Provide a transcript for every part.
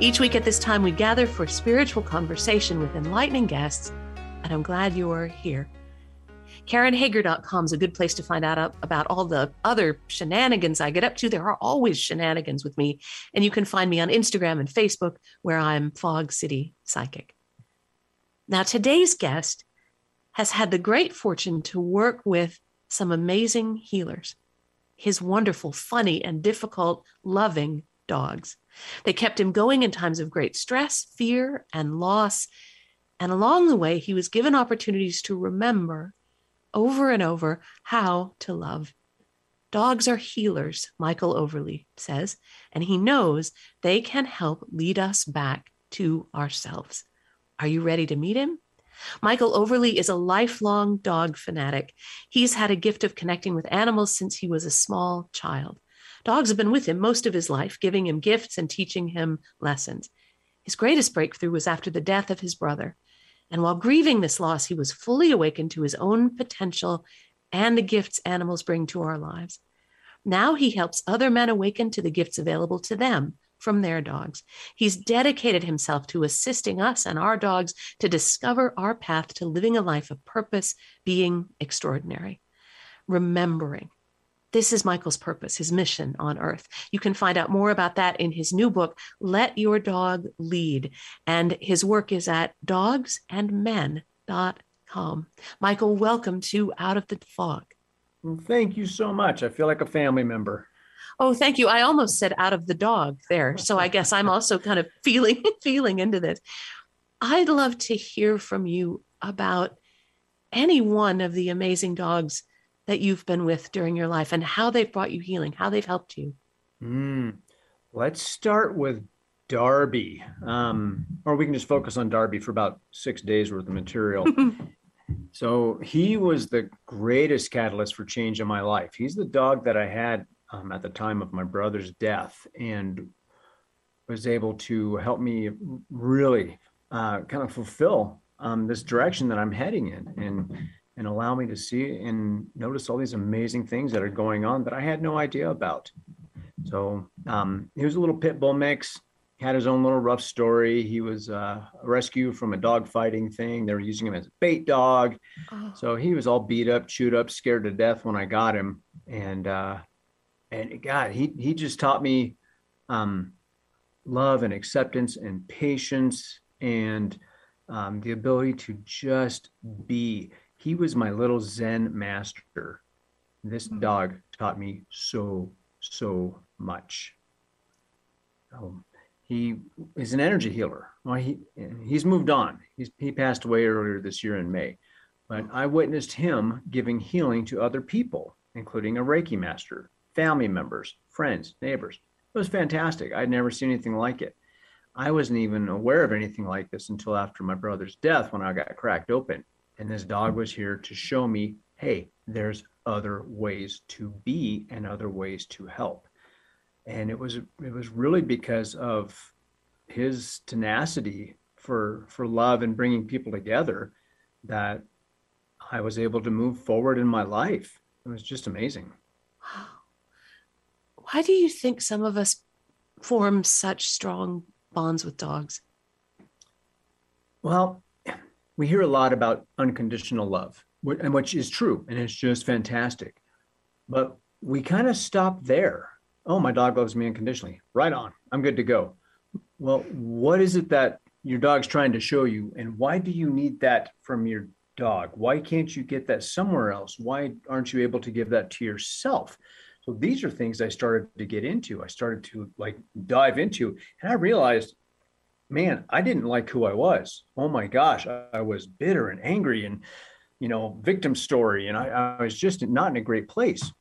Each week at this time, we gather for spiritual conversation with enlightening guests, and I'm glad you are here. KarenHager.com is a good place to find out about all the other shenanigans I get up to. There are always shenanigans with me, and you can find me on Instagram and Facebook where I'm Fog City Psychic. Now, today's guest has had the great fortune to work with some amazing healers. His wonderful, funny, and difficult, loving dogs. They kept him going in times of great stress, fear, and loss. And along the way, he was given opportunities to remember over and over how to love. Dogs are healers, Michael Overlie says, and he knows they can help lead us back to ourselves. Are you ready to meet him? Michael Overlie is a lifelong dog fanatic. He's had a gift of connecting with animals since he was a small child. Dogs have been with him most of his life, giving him gifts and teaching him lessons. His greatest breakthrough was after the death of his brother. And while grieving this loss, he was fully awakened to his own potential and the gifts animals bring to our lives. Now he helps other men awaken to the gifts available to them from their dogs. He's dedicated himself to assisting us and our dogs to discover our path to living a life of purpose, being extraordinary, remembering this is Michael's purpose, his mission on earth. You can find out more about that in his new book, Let Your Dog Lead. And his work is at dogsandmen.com. Michael, welcome to Out of the Fog. Thank you so much. I feel like a family member. Oh, thank you. I almost said out of the dog there. So I guess I'm also kind of feeling feeling into this. I'd love to hear from you about any one of the amazing dogs that you've been with during your life and how they've brought you healing, how they've helped you. Mm. Let's start with Darby, um, or we can just focus on Darby for about six days worth of material. so he was the greatest catalyst for change in my life. He's the dog that I had um, at the time of my brother's death and was able to help me really uh, kind of fulfill um, this direction that I'm heading in. And and allow me to see and notice all these amazing things that are going on that I had no idea about. So um, he was a little pit bull mix, had his own little rough story. He was uh, a rescue from a dog fighting thing. They were using him as a bait dog. Oh. So he was all beat up, chewed up, scared to death when I got him. And uh, and God, he he just taught me um, love and acceptance and patience and um, the ability to just be he was my little Zen master. This mm-hmm. dog taught me so, so much. Um, he is an energy healer. Well, he he's moved on. He's, he passed away earlier this year in May, but I witnessed him giving healing to other people, including a Reiki master, family members, friends, neighbors. It was fantastic. I'd never seen anything like it. I wasn't even aware of anything like this until after my brother's death when I got cracked open. And this dog was here to show me hey, there's other ways to be and other ways to help. And it was it was really because of his tenacity for for love and bringing people together that I was able to move forward in my life. It was just amazing. Why do you think some of us form such strong bonds with dogs? Well, we hear a lot about unconditional love, and which is true, and it's just fantastic. But we kind of stop there. Oh, my dog loves me unconditionally. Right on. I'm good to go. Well, what is it that your dog's trying to show you, and why do you need that from your dog? Why can't you get that somewhere else? Why aren't you able to give that to yourself? So these are things I started to get into. I started to like dive into, and I realized man, I didn't like who I was. Oh my gosh, I, I was bitter and angry and, you know, victim story. And I, I was just not in a great place.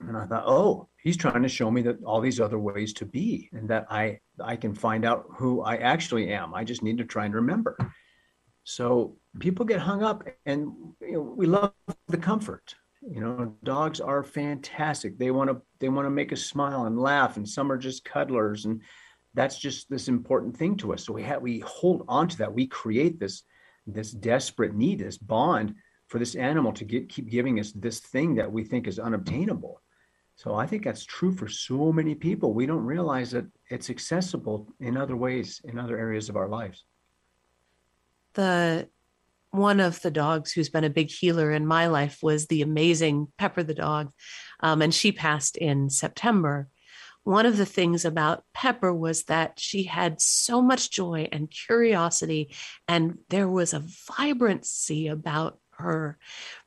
And I thought, oh, he's trying to show me that all these other ways to be and that I I can find out who I actually am. I just need to try and remember. So people get hung up and you know, we love the comfort. You know, dogs are fantastic. They want to they want to make us smile and laugh and some are just cuddlers and that's just this important thing to us. So we have we hold on to that. We create this this desperate need, this bond for this animal to get keep giving us this thing that we think is unobtainable. So I think that's true for so many people. We don't realize that it's accessible in other ways, in other areas of our lives. The one of the dogs who's been a big healer in my life was the amazing Pepper the dog, um, and she passed in September. One of the things about Pepper was that she had so much joy and curiosity, and there was a vibrancy about her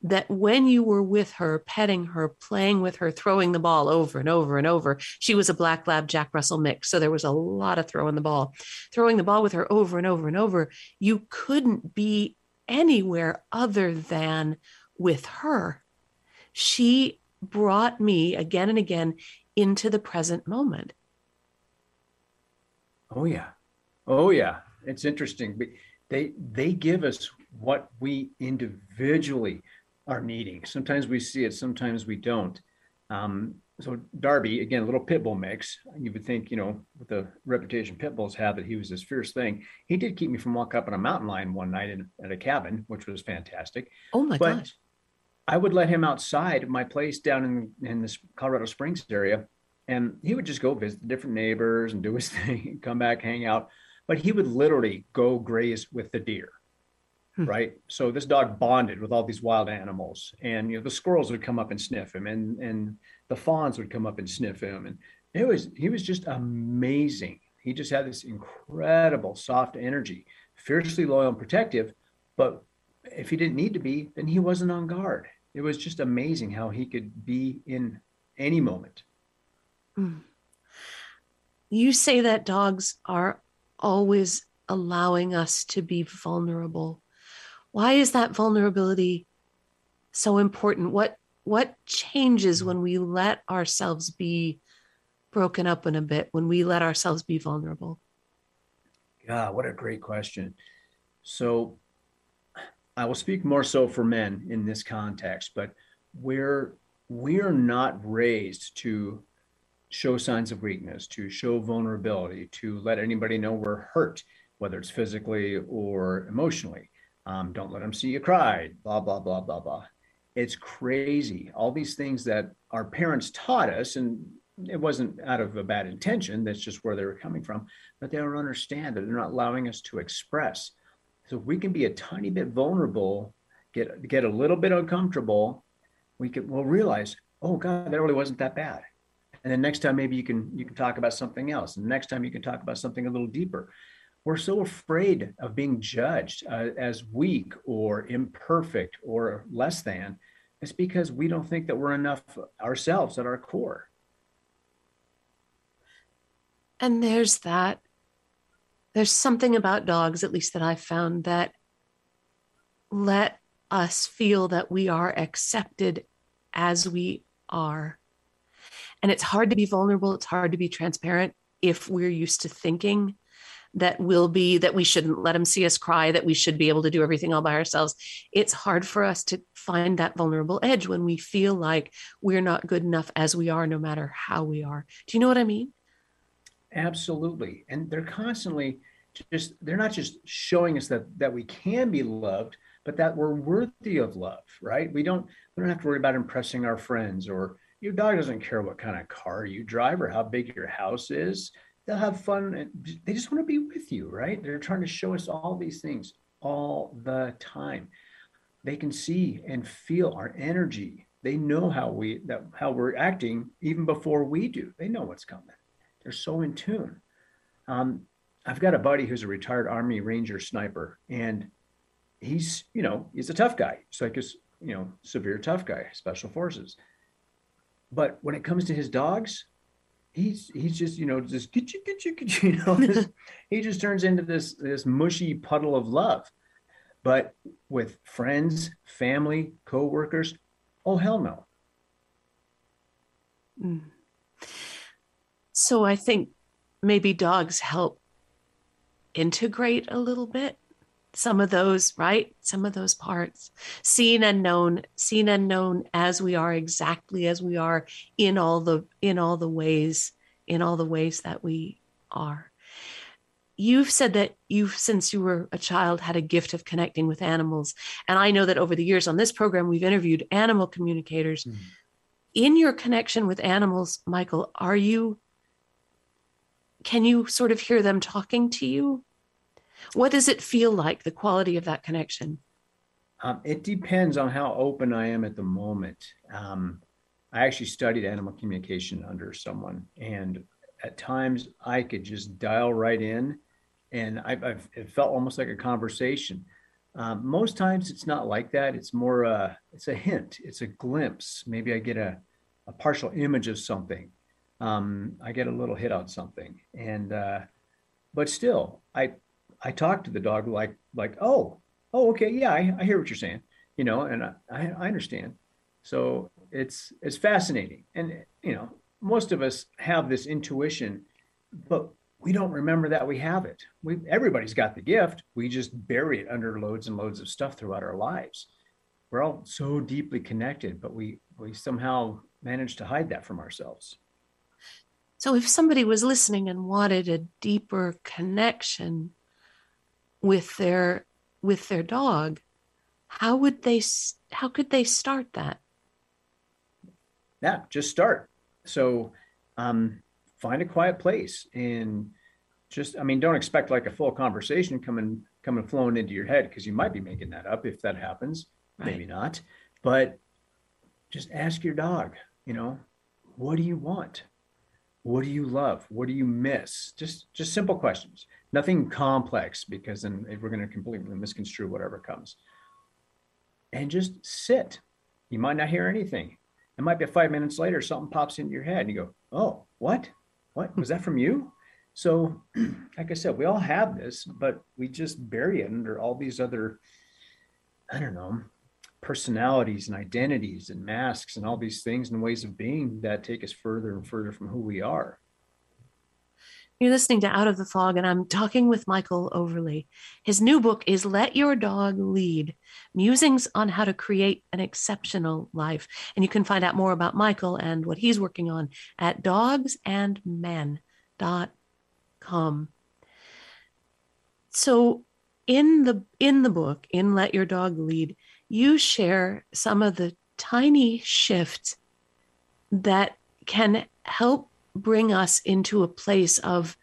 that when you were with her, petting her, playing with her, throwing the ball over and over and over, she was a black lab Jack Russell mix. So there was a lot of throwing the ball, throwing the ball with her over and over and over. You couldn't be anywhere other than with her. She brought me again and again into the present moment. Oh, yeah. Oh, yeah. It's interesting. They, they give us what we individually are needing. Sometimes we see it, sometimes we don't. Um, so Darby, again, a little pit bull mix. You would think, you know, with the reputation pit bulls have that he was this fierce thing. He did keep me from walking up on a mountain lion one night in, at a cabin, which was fantastic. Oh my but gosh. I would let him outside my place down in in this Colorado Springs area, and he would just go visit different neighbors and do his thing, come back, hang out. But he would literally go graze with the deer. Hmm. right? So this dog bonded with all these wild animals, and you know the squirrels would come up and sniff him, and and the fawns would come up and sniff him, and it was he was just amazing. He just had this incredible soft energy, fiercely loyal and protective, but if he didn't need to be, then he wasn't on guard. It was just amazing how he could be in any moment. Hmm. You say that dogs are always allowing us to be vulnerable why is that vulnerability so important? What what changes when we let ourselves be broken up in a bit, when we let ourselves be vulnerable? Yeah, what a great question. So I will speak more so for men in this context, but we're we're not raised to show signs of weakness, to show vulnerability, to let anybody know we're hurt, whether it's physically or emotionally. Um, don't let them see you cry, blah, blah, blah, blah, blah. It's crazy. All these things that our parents taught us, and it wasn't out of a bad intention, that's just where they were coming from, but they don't understand that they're not allowing us to express. So if we can be a tiny bit vulnerable, get get a little bit uncomfortable, we can we'll realize, oh God, that really wasn't that bad. And then next time maybe you can you can talk about something else. And next time you can talk about something a little deeper we're so afraid of being judged uh, as weak or imperfect or less than. It's because we don't think that we're enough ourselves at our core. And there's that. There's something about dogs, at least that I've found, that let us feel that we are accepted as we are. And it's hard to be vulnerable, it's hard to be transparent if we're used to thinking that will be that we shouldn't let them see us cry, that we should be able to do everything all by ourselves. It's hard for us to find that vulnerable edge when we feel like we're not good enough as we are, no matter how we are. Do you know what I mean? Absolutely. And they're constantly just, they're not just showing us that, that we can be loved, but that we're worthy of love, right? We don't, we don't have to worry about impressing our friends or your dog doesn't care what kind of car you drive or how big your house is. They'll have fun they just want to be with you right? They're trying to show us all these things all the time. They can see and feel our energy. They know how we that how we're acting even before we do. They know what's coming they're so in tune. Um, i've got a buddy who's a retired army ranger sniper and he's you know he's a tough guy. He's like a you know severe tough guy special forces. But when it comes to his dogs he's he's just you know just get you get you get you, you know this, he just turns into this this mushy puddle of love. But with friends family co-workers oh hell no. Mm. So I think maybe dogs help integrate a little bit. Some of those right? Some of those parts. Seen and known seen and known as we are exactly as we are in all the in all the ways in all the ways that we are. You've said that you've since you were a child had a gift of connecting with animals. And i know that over the years on this program we've interviewed animal communicators. Mm-hmm. in your connection with animals michael are you can you sort of hear them talking to you what does it feel like, the quality of that connection? Um, it depends on how open I am at the moment. Um, I actually studied animal communication under someone, and at times I could just dial right in, and I've, I've it felt almost like a conversation. Um, most times it's not like that. It's more uh, it's a hint, it's a glimpse. Maybe I get a, a partial image of something. Um, I get a little hit on something, and uh, but still, I I talk to the dog like like oh oh okay yeah I, I hear what you're saying you know and I, I understand. So it's it's fascinating. And you know most of us have this intuition but we don't remember that we have it. We everybody's got the gift. We just bury it under loads and loads of stuff throughout our lives. We're all so deeply connected but we we somehow manage to hide that from ourselves so if somebody was listening and wanted a deeper connection with their with their dog how would they how could they start that? Yeah just start. So um, find a quiet place and just i mean don't expect like a full conversation coming coming flowing into your head because you might be making that up if that happens. Right. maybe not. But just ask your dog you know what do you want what do you love? What do you miss? Just just simple questions. Nothing complex because then we're going to completely misconstrue whatever comes. And just sit. You might not hear anything. It might be five minutes later something pops into your head and you go oh what? What? Was that from you? So like i said we all have this but we just bury it under all these other i don't know personalities and identities and masks and all these things and ways of being that take us further and further from who we are you're listening to Out of the Fog, and I'm talking with Michael Overlie. His new book is Let Your Dog Lead Musings on How to Create an Exceptional Life. And you can find out more about Michael and what he's working on at dogsandmen.com. So, in the in the book, in Let Your Dog Lead, you share some of the tiny shifts that can help bring us into a place of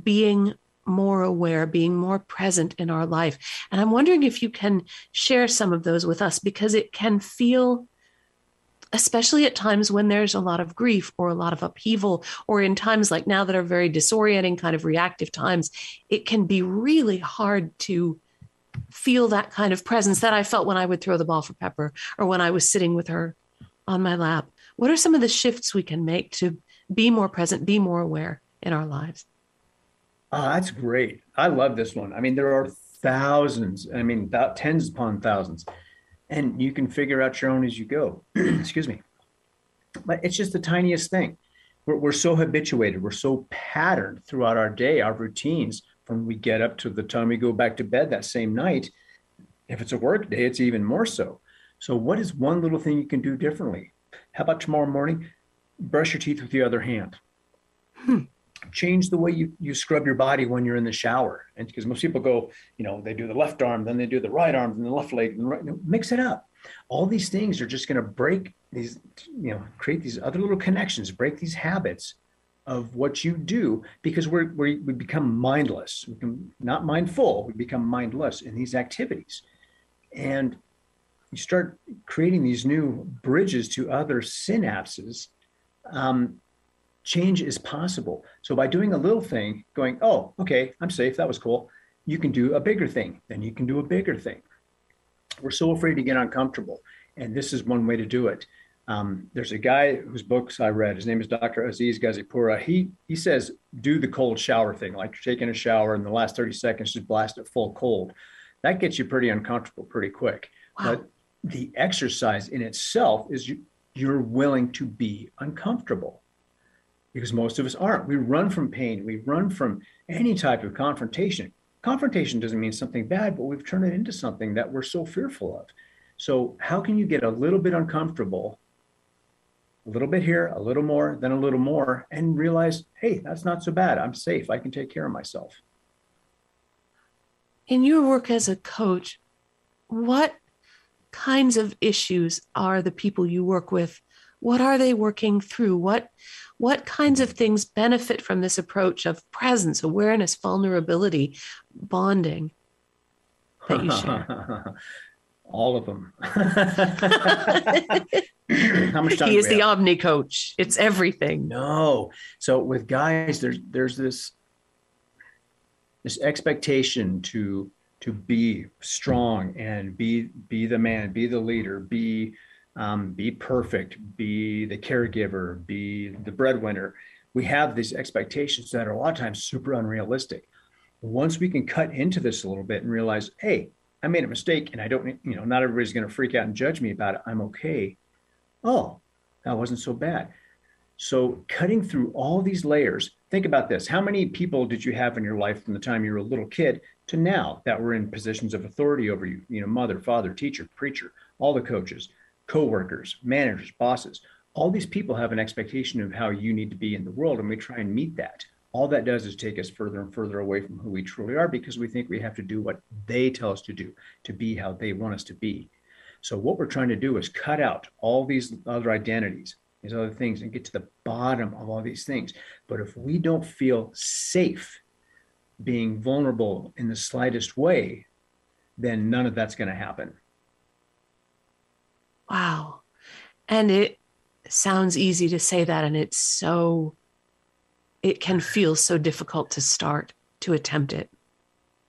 being more aware, being more present in our life. And I'm wondering if you can share some of those with us because it can feel, especially at times when there's a lot of grief or a lot of upheaval, or in times like now that are very disorienting, kind of reactive times, it can be really hard to feel that kind of presence that I felt when I would throw the ball for Pepper or when I was sitting with her on my lap. What are some of the shifts we can make to be more present, be more aware in our lives. Oh, that's great. I love this one. I mean, there are thousands, I mean, about tens upon thousands, and you can figure out your own as you go. Excuse me. But it's just the tiniest thing. We're, we're so habituated, we're so patterned throughout our day, our routines, from we get up to the time we go back to bed that same night. If it's a work day, it's even more so. So, what is one little thing you can do differently? How about tomorrow morning? brush your teeth with the other hand. Hmm. Change the way you, you scrub your body when you're in the shower. And because most people go, you know, they do the left arm, then they do the right arm, then the left leg, and right, mix it up. All these things are just going to break these, you know, create these other little connections, break these habits of what you do because we're, we're we become mindless. We become not mindful, we become mindless in these activities. And you start creating these new bridges to other synapses um, change is possible. So by doing a little thing, going, oh, okay, I'm safe. That was cool. You can do a bigger thing. Then you can do a bigger thing. We're so afraid to get uncomfortable. And this is one way to do it. Um, there's a guy whose books I read. His name is Dr. Aziz Gazipura. He he says do the cold shower thing, like you're taking a shower and the last 30 seconds just blast it full cold. That gets you pretty uncomfortable pretty quick. Wow. But the exercise in itself is you you're willing to be uncomfortable because most of us aren't. We run from pain, we run from any type of confrontation. Confrontation doesn't mean something bad, but we've turned it into something that we're so fearful of. So, how can you get a little bit uncomfortable, a little bit here, a little more, then a little more, and realize, hey, that's not so bad. I'm safe. I can take care of myself. In your work as a coach, what kinds of issues are the people you work with? What are they working through? What what kinds of things benefit from this approach of presence, awareness, vulnerability, bonding that you share? All of them. How much time? He is the Omni coach. It's everything. No. So with guys, there's there's this this expectation to to be strong and be be the man, be the leader, be um, be perfect, be the caregiver, be the breadwinner. We have these expectations that are a lot of times super unrealistic. Once we can cut into this a little bit and realize, hey, I made a mistake and I don't, you know, not everybody's going to freak out and judge me about it. I'm okay. Oh, that wasn't so bad. So cutting through all these layers, think about this. How many people did you have in your life from the time you were a little kid to now that were in positions of authority over you? You know, mother, father, teacher, preacher, all the coaches coworkers, managers, bosses. All these people have an expectation of how you need to be in the world, and we try and meet that. All that does is take us further and further away from who we truly are because we think we have to do what they tell us to do to be how they want us to be. So, what we're trying to do is cut out all these other identities, these other things, and get to the bottom of all these things. But if we don't feel safe being vulnerable in the slightest way, then none of that's going to happen. Wow. And it sounds easy to say that. And it's so, it can feel so difficult to start to attempt it.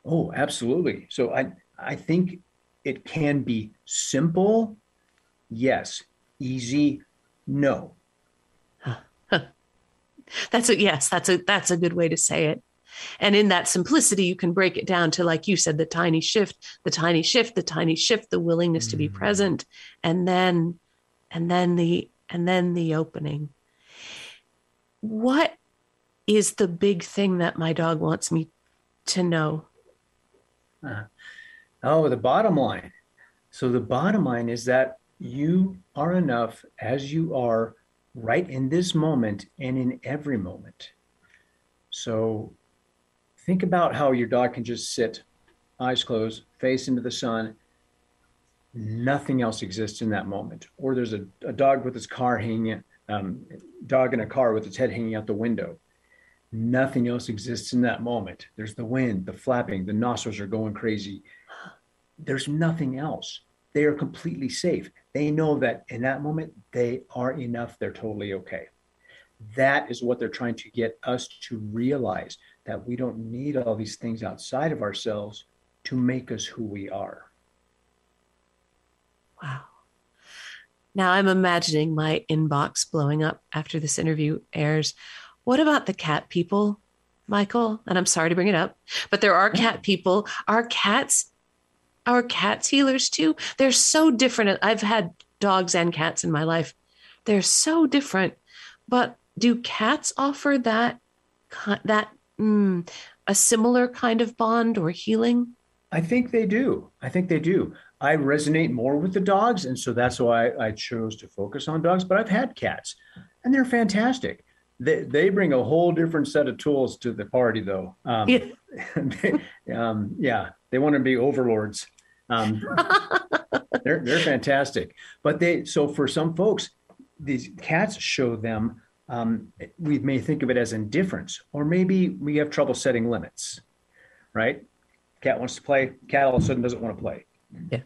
Oh, absolutely. So I, I think it can be simple. Yes. Easy. No. That's a yes, that's a that's a good way to say it. And in that simplicity, you can break it down to, like you said, the tiny shift, the tiny shift, the tiny shift, the willingness mm. to be mm. present, and then, and then the, and then the opening. What is the big thing that my dog wants me to know? Uh, oh, the bottom line. So the bottom line is that you are enough as you are right in this moment and in every moment. So think about how your dog can just sit, eyes closed, face into the sun. Nothing else exists in that moment. Or there's a, a dog with its car hanging, um, dog in a car with its head hanging out the window. Nothing else exists in that moment. There's the wind, the flapping, the nostrils are going crazy. There's nothing else. They are completely safe. They know that in that moment, they are enough. They're totally okay. That is what they're trying to get us to realize that we don't need all these things outside of ourselves to make us who we are. Wow. Now I'm imagining my inbox blowing up after this interview airs. What about the cat people, Michael? And I'm sorry to bring it up, but there are cat people. Are cats are cats healers too? They're so different. I've had dogs and cats in my life. They're so different. But do cats offer that that mm, a similar kind of bond or healing? I think they do. I think they do. I resonate more with the dogs, and so that's why I chose to focus on dogs. But I've had cats, and they're fantastic. They they bring a whole different set of tools to the party, though. Um, yeah. they, um, yeah, they want to be overlords. Um, they're they're fantastic. But they so for some folks, these cats show them um, we may think of it as indifference, or maybe we have trouble setting limits, right? Cat wants to play, cat all of a sudden doesn't want to play. Yeah.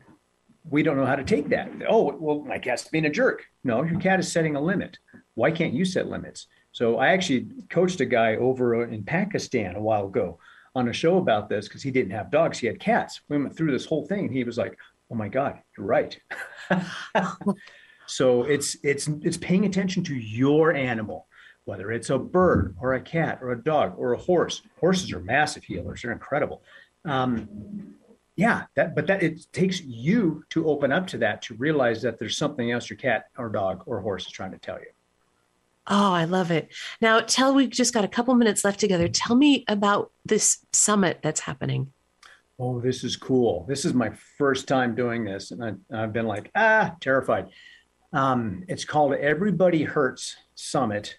We don't know how to take that. Oh, well, my cat's being a jerk. No, your cat is setting a limit. Why can't you set limits? So I actually coached a guy over in Pakistan a while ago on a show about this because he didn't have dogs, he had cats. We went through this whole thing and he was like, "Oh my god, you're right." So it's it's it's paying attention to your animal, whether it's a bird or a cat or a dog or a horse. Horses are massive healers; they're incredible. Um, yeah, that but that it takes you to open up to that to realize that there's something else your cat or dog or horse is trying to tell you. Oh, I love it. Now, tell we just got a couple minutes left together. Tell me about this summit that's happening. Oh, this is cool. This is my first time doing this, and I, have been like, ah, terrified. Um, it's called Everybody Hurts Summit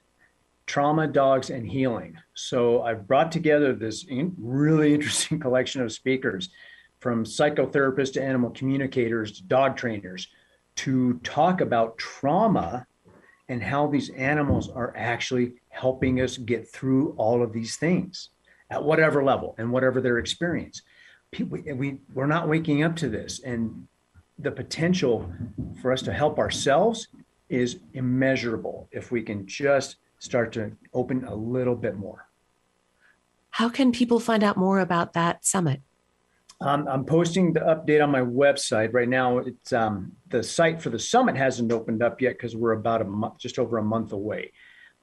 Trauma, Dogs, and Healing. So I've brought together this in, really interesting collection of speakers from psychotherapists to animal communicators to dog trainers to talk about trauma and how these animals are actually helping us get through all of these things at whatever level and whatever their experience. People, we, we're not waking up to this. And the potential for us to help ourselves is immeasurable if we can just start to open a little bit more. How can people find out more about that summit? Um, I'm posting the update on my website right now. It's um, the site for the summit hasn't opened up yet because we're about a month, just over a month away.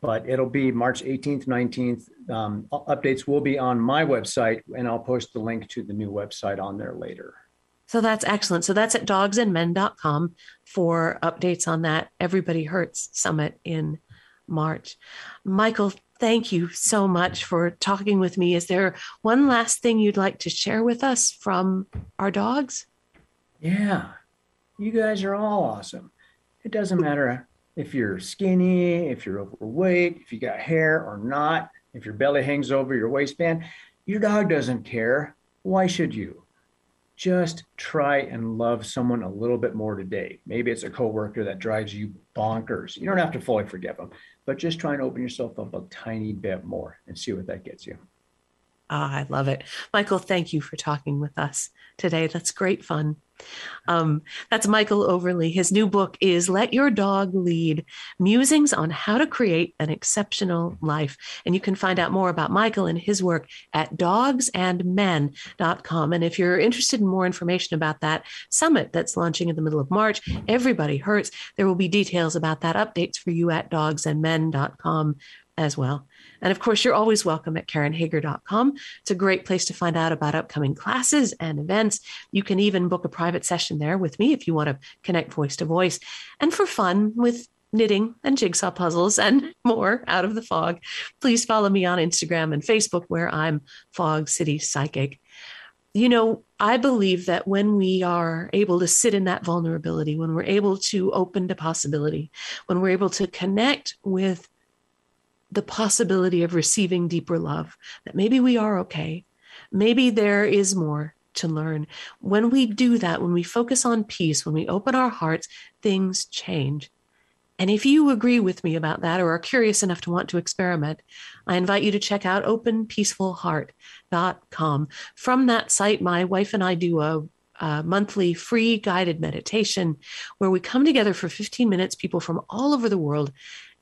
But it'll be March 18th, 19th. Um, updates will be on my website, and I'll post the link to the new website on there later. So that's excellent. So that's at dogsandmen.com for updates on that Everybody Hurts Summit in March. Michael, thank you so much for talking with me. Is there one last thing you'd like to share with us from our dogs? Yeah, you guys are all awesome. It doesn't matter if you're skinny, if you're overweight, if you got hair or not, if your belly hangs over your waistband. Your dog doesn't care. Why should you? Just try and love someone a little bit more today. Maybe it's a coworker that drives you bonkers. You don't have to fully forgive them, but just try and open yourself up a tiny bit more and see what that gets you. Ah, I love it. Michael, thank you for talking with us today. That's great fun. Um, that's Michael Overlie. His new book is Let Your Dog Lead Musings on How to Create an Exceptional Life. And you can find out more about Michael and his work at dogsandmen.com. And if you're interested in more information about that summit that's launching in the middle of March, Everybody Hurts, there will be details about that, updates for you at dogsandmen.com as well. And of course, you're always welcome at KarenHager.com. It's a great place to find out about upcoming classes and events. You can even book a private session there with me if you want to connect voice to voice. And for fun with knitting and jigsaw puzzles and more out of the fog, please follow me on Instagram and Facebook where I'm Fog City Psychic. You know, I believe that when we are able to sit in that vulnerability, when we're able to open to possibility, when we're able to connect with the possibility of receiving deeper love, that maybe we are okay. Maybe there is more to learn. When we do that, when we focus on peace, when we open our hearts, things change. And if you agree with me about that or are curious enough to want to experiment, I invite you to check out openpeacefulheart.com. From that site, my wife and I do a monthly free guided meditation where we come together for 15 minutes, people from all over the world,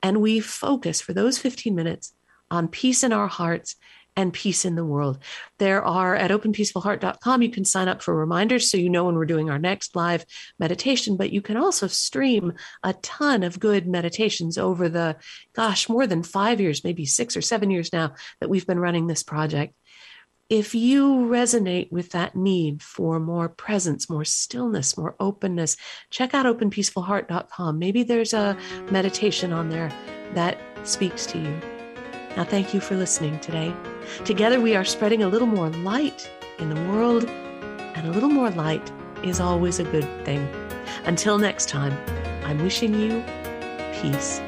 and we focus for those 15 minutes on peace in our hearts and peace in the world. There are at openpeacefulheart.com, you can sign up for reminders so you know when we're doing our next live meditation, but you can also stream a ton of good meditations over the, gosh, more than five years, maybe six or seven years now that we've been running this project if you resonate with that need for more presence, more stillness, more openness, check out openpeacefulheart.com. Maybe there's a meditation on there that speaks to you. Now, thank you for listening today. Together, we are spreading a little more light in the world, and a little more light is always a good thing. Until next time, I'm wishing you peace.